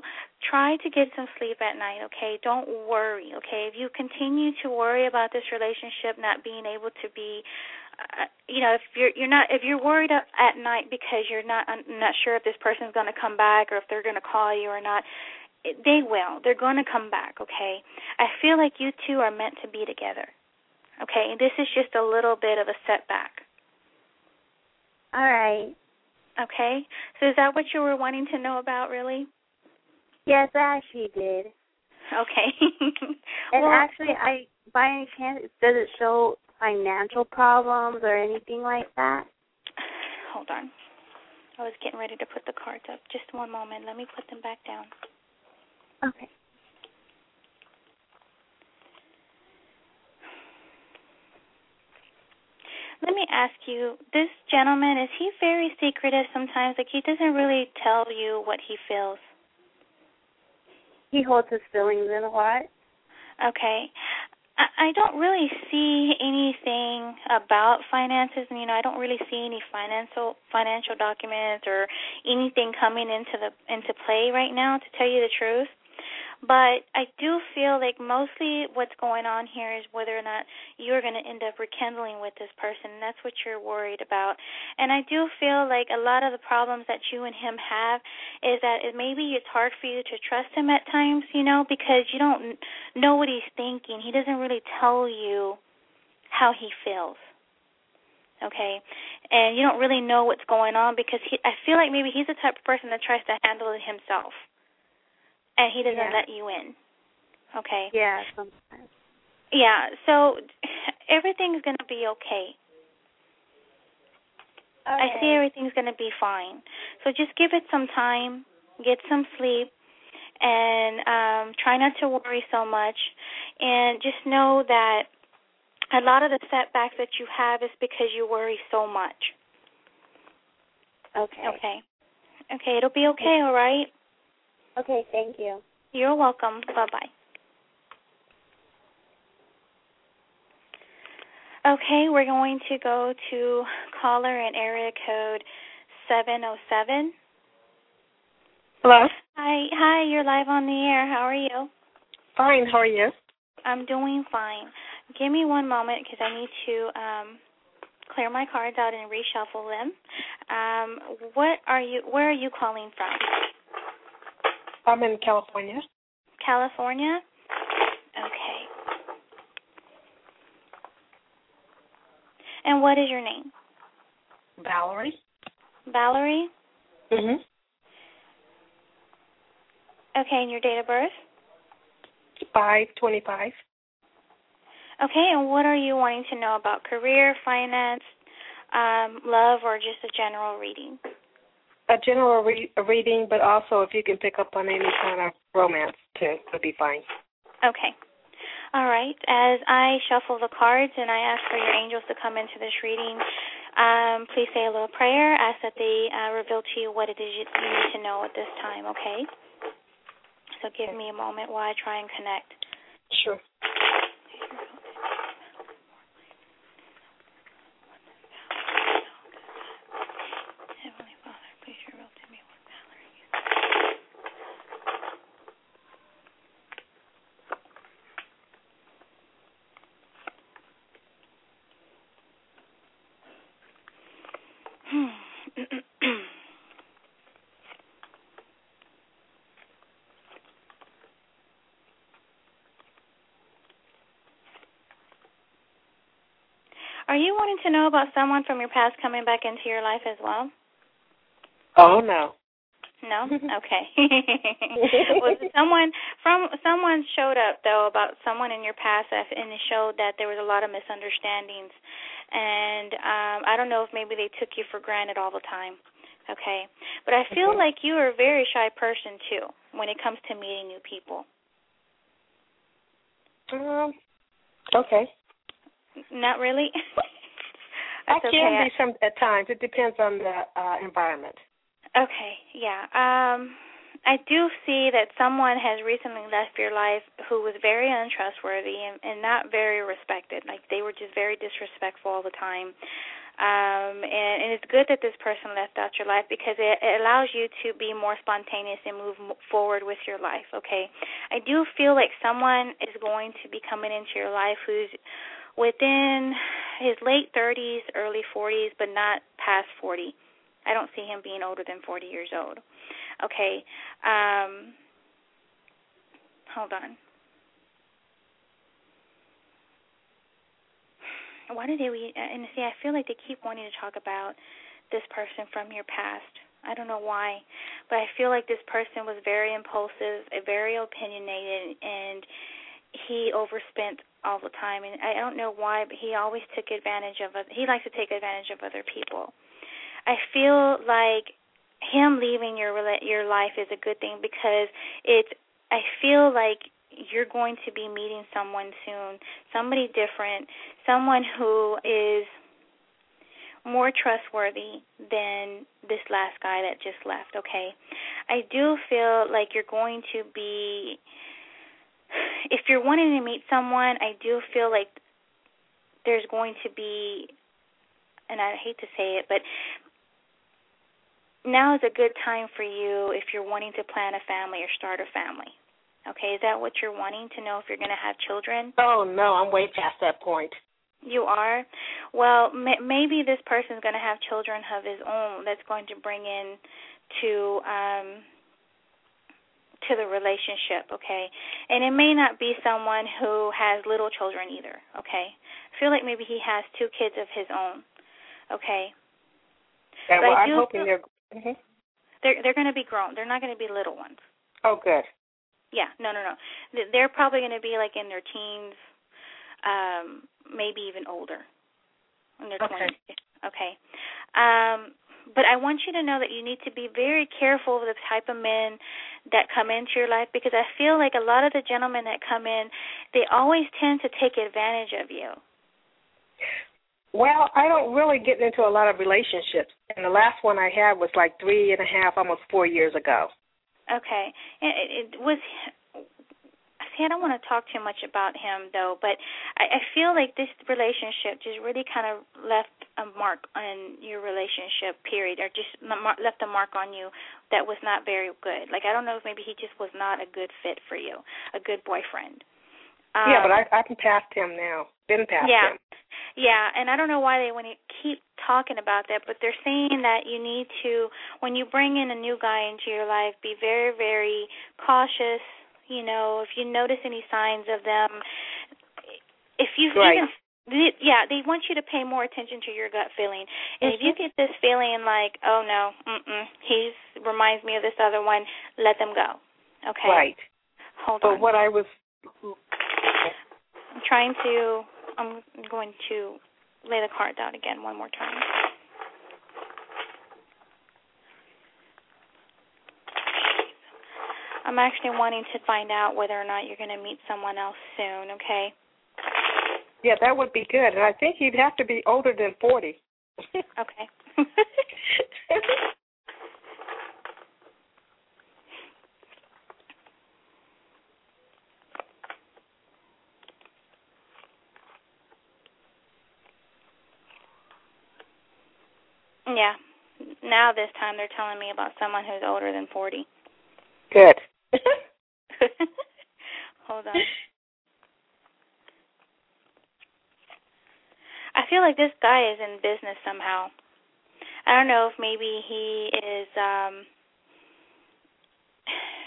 try to get some sleep at night, okay? Don't worry, okay? If you continue to worry about this relationship not being able to be uh, you know, if you're you're not if you're worried at night because you're not I'm not sure if this person's going to come back or if they're going to call you or not, they will. They're going to come back, okay? I feel like you two are meant to be together. Okay? And this is just a little bit of a setback. All right. Okay. So is that what you were wanting to know about, really? Yes, I actually did. Okay. and well, actually, I by any chance does it show financial problems or anything like that? Hold on. I was getting ready to put the cards up. Just one moment. Let me put them back down. Okay. Let me ask you, this gentleman, is he very secretive sometimes? Like he doesn't really tell you what he feels. He holds his feelings in a lot. Okay. I, I don't really see anything about finances, and you know, I don't really see any financial financial documents or anything coming into the into play right now. To tell you the truth, but I do feel like mostly what's going on here is whether or not you're going to end up rekindling with this person. And that's what you're worried about. And I do feel like a lot of the problems that you and him have is that it, maybe it's hard for you to trust him at times, you know, because you don't know what he's thinking. He doesn't really tell you how he feels okay and you don't really know what's going on because he i feel like maybe he's the type of person that tries to handle it himself and he doesn't yeah. let you in. Okay. Yeah, sometimes. Yeah, so everything's going to be okay. okay. I see everything's going to be fine. So just give it some time, get some sleep, and um try not to worry so much and just know that a lot of the setbacks that you have is because you worry so much. Okay. Okay. Okay, it'll be okay, all right? Okay, thank you. You're welcome. Bye bye. Okay, we're going to go to caller in area code 707. Hello. Hi, hi, you're live on the air. How are you? Fine. How are you? I'm doing fine. Give me one moment because I need to um clear my cards out and reshuffle them. Um what are you where are you calling from? I'm in California. California? Okay. And what is your name? Valerie. Valerie? Mhm. Okay, and your date of birth? Five twenty-five. Okay, and what are you wanting to know about career, finance, um, love, or just a general reading? A general re- reading, but also if you can pick up on any kind of romance too, would be fine. Okay. All right. As I shuffle the cards and I ask for your angels to come into this reading, um, please say a little prayer. Ask that they uh, reveal to you what it is you need to know at this time. Okay. So give me a moment while I try and connect. Sure. Wanting to know about someone from your past coming back into your life as well? Oh no. No? Okay. Was someone from someone showed up though about someone in your past and it showed that there was a lot of misunderstandings and um I don't know if maybe they took you for granted all the time. Okay. But I feel okay. like you are a very shy person too when it comes to meeting new people. Um okay. Not really. I can okay. be some at times. It depends on the uh environment. Okay, yeah. Um I do see that someone has recently left your life who was very untrustworthy and, and not very respected. Like they were just very disrespectful all the time. Um and, and and it's good that this person left out your life because it, it allows you to be more spontaneous and move forward with your life. Okay, I do feel like someone is going to be coming into your life who's within his late 30s, early 40s, but not past 40. I don't see him being older than 40 years old. Okay. Um hold on. why did they we and see I feel like they keep wanting to talk about this person from your past. I don't know why, but I feel like this person was very impulsive, very opinionated and he overspent all the time and I don't know why, but he always took advantage of he likes to take advantage of other people. I feel like him leaving your your life is a good thing because it's I feel like you're going to be meeting someone soon, somebody different, someone who is more trustworthy than this last guy that just left, okay? I do feel like you're going to be if you're wanting to meet someone, I do feel like there's going to be and I hate to say it, but now is a good time for you if you're wanting to plan a family or start a family. Okay, is that what you're wanting to know if you're going to have children? Oh no, I'm way past that point. You are? Well, m- maybe this person's going to have children of his own that's going to bring in to um to the relationship, okay? And it may not be someone who has little children either, okay? I feel like maybe he has two kids of his own. Okay? Yeah, well, I'm hoping they're mm-hmm. they're they're going to be grown. They're not going to be little ones. Oh, good. Yeah, no, no, no. They're probably going to be like in their teens, um, maybe even older. In their okay. 20s. Okay. Um, but I want you to know that you need to be very careful of the type of men that come into your life because I feel like a lot of the gentlemen that come in, they always tend to take advantage of you. Well, I don't really get into a lot of relationships, and the last one I had was like three and a half, almost four years ago. Okay. It, it was I don't want to talk too much about him though, but I, I feel like this relationship just really kind of left a mark on your relationship period or just left a mark on you that was not very good. Like I don't know if maybe he just was not a good fit for you, a good boyfriend. Um, yeah, but I I can past him now. Been past yeah. him. Yeah, and I don't know why they want to keep talking about that, but they're saying that you need to, when you bring in a new guy into your life, be very, very cautious. You know, if you notice any signs of them, if you right. even yeah, they want you to pay more attention to your gut feeling. And mm-hmm. if you get this feeling like, oh no, mm-mm, he's reminds me of this other one, let them go. Okay. Right. Hold but on. But what I was I'm trying to I'm going to lay the cards out again one more time. I'm actually wanting to find out whether or not you're going to meet someone else soon, okay? Yeah, that would be good. And I think you'd have to be older than 40. okay. Yeah. Now this time they're telling me about someone who's older than 40. Good. Hold on. I feel like this guy is in business somehow. I don't know if maybe he is um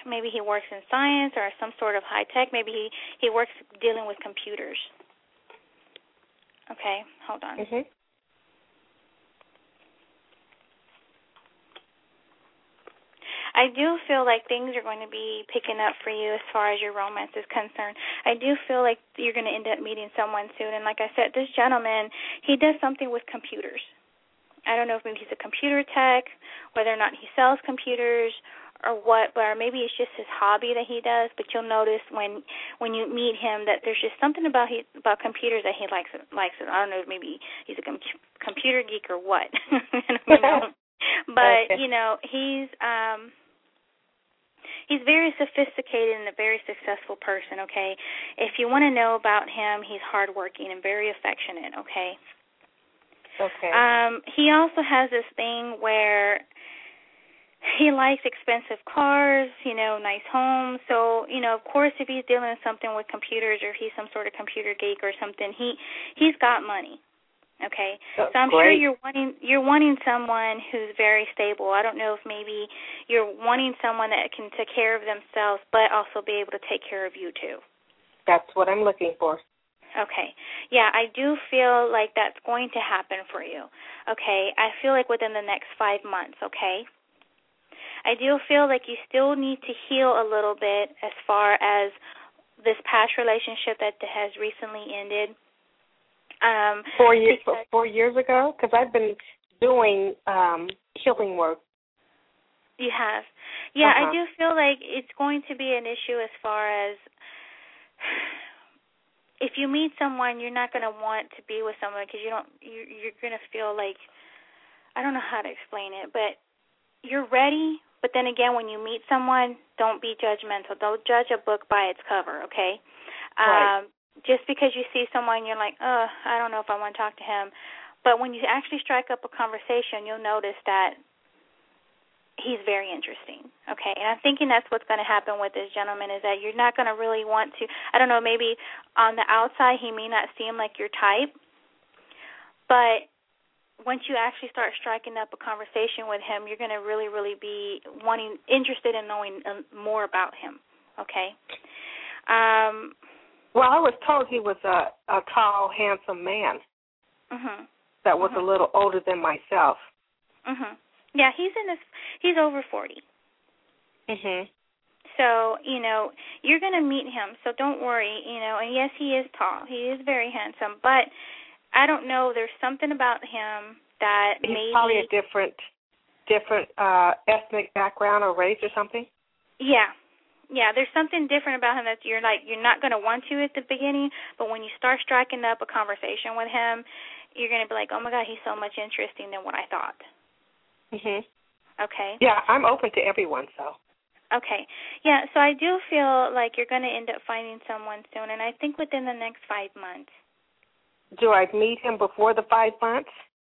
maybe he works in science or some sort of high tech. Maybe he he works dealing with computers. Okay, hold on. Mhm. I do feel like things are going to be picking up for you as far as your romance is concerned. I do feel like you're going to end up meeting someone soon. And like I said, this gentleman, he does something with computers. I don't know if maybe he's a computer tech, whether or not he sells computers or what, or maybe it's just his hobby that he does. But you'll notice when when you meet him that there's just something about he about computers that he likes likes it. I don't know, maybe he's a com- computer geek or what. you know? but okay. you know, he's um he's very sophisticated and a very successful person, okay? If you want to know about him, he's hardworking and very affectionate, okay? Okay. Um, he also has this thing where he likes expensive cars, you know, nice homes. So, you know, of course if he's dealing with something with computers or if he's some sort of computer geek or something, he he's got money. Okay. That's so I'm great. sure you're wanting you're wanting someone who's very stable. I don't know if maybe you're wanting someone that can take care of themselves but also be able to take care of you too. That's what I'm looking for. Okay. Yeah, I do feel like that's going to happen for you. Okay. I feel like within the next 5 months, okay? I do feel like you still need to heal a little bit as far as this past relationship that has recently ended. Um, Four years because- four years ago, because I've been doing um healing work. You have. Yeah, Uh-huh. I do feel like it's going to be an issue as far as if you meet someone, you're not going to want to be with someone because you don't you you're going to feel like I don't know how to explain it, but you're ready, but then again when you meet someone, don't be judgmental. Don't judge a book by its cover, okay? Right. Um just because you see someone you're like, "Oh, I don't know if I want to talk to him." But when you actually strike up a conversation, you'll notice that he's very interesting. Okay, and I'm thinking that's what's going to happen with this gentleman is that you're not going to really want to. I don't know, maybe on the outside he may not seem like your type, but once you actually start striking up a conversation with him, you're going to really, really be wanting, interested in knowing uh, more about him. Okay. Um. Well, I was told he was a a tall, handsome man Mhm. that was Mhm. a little older than myself. Mhm. Yeah, he's in his. He's over forty. Mhm. So, you know, you're going to meet him, so don't worry, you know. And yes, he is tall. He is very handsome, but I don't know, there's something about him that He's maybe probably a different different uh ethnic background or race or something. Yeah. Yeah, there's something different about him that you're like you're not going to want to at the beginning, but when you start striking up a conversation with him, you're going to be like, "Oh my god, he's so much interesting than what I thought." Mhm. Okay? Yeah, I'm open to everyone, so. Okay. Yeah, so I do feel like you're going to end up finding someone soon and I think within the next 5 months. Do I meet him before the five months?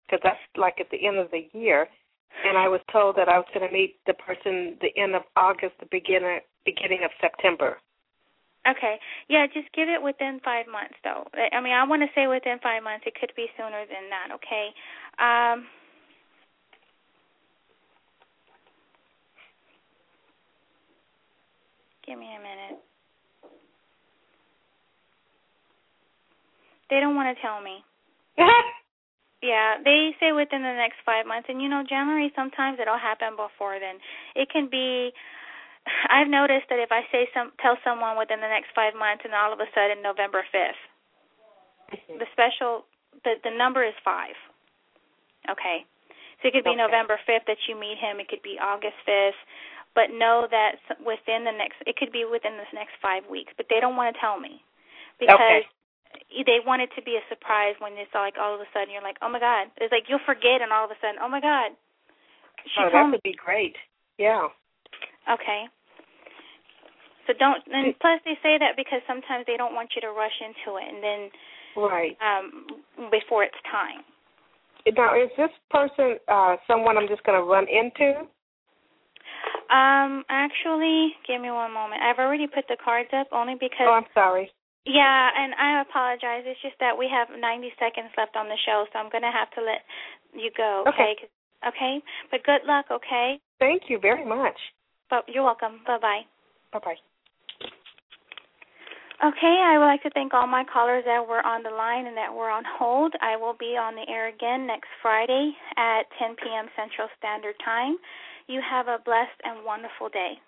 Because that's like at the end of the year, and I was told that I was going to meet the person the end of August, the beginning beginning of September. Okay. Yeah, just give it within five months, though. I mean, I want to say within five months. It could be sooner than that. Okay. Um. Give me a minute. They don't want to tell me. Yeah, they say within the next five months, and you know, generally sometimes it'll happen before then. It can be. I've noticed that if I say some, tell someone within the next five months, and all of a sudden November fifth, the special, the the number is five. Okay, so it could be Okay. November fifth that you meet him. It could be August fifth, but know that within the next, it could be within this next five weeks. But they don't want to tell me because they want it to be a surprise when it's like all of a sudden you're like, oh my god, it's like you'll forget, and all of a sudden, oh my god, she oh, that me. would be great. Yeah. Okay. So don't, and plus they say that because sometimes they don't want you to rush into it, and then Right. um before it's time. Now, is this person uh someone I'm just going to run into? Um, actually, give me one moment. I've already put the cards up only because Oh, I'm sorry. yeah, and I apologize. It's just that we have 90 seconds left on the show, so I'm gonna have to let you go. Okay. 'Cause- Okay. But good luck. Okay. Thank you very much. But you're welcome. Bye bye. Bye bye. Okay, I would like to thank all my callers that were on the line and that were on hold. I will be on the air again next Friday at 10 p.m. Central Standard Time. You have a blessed and wonderful day.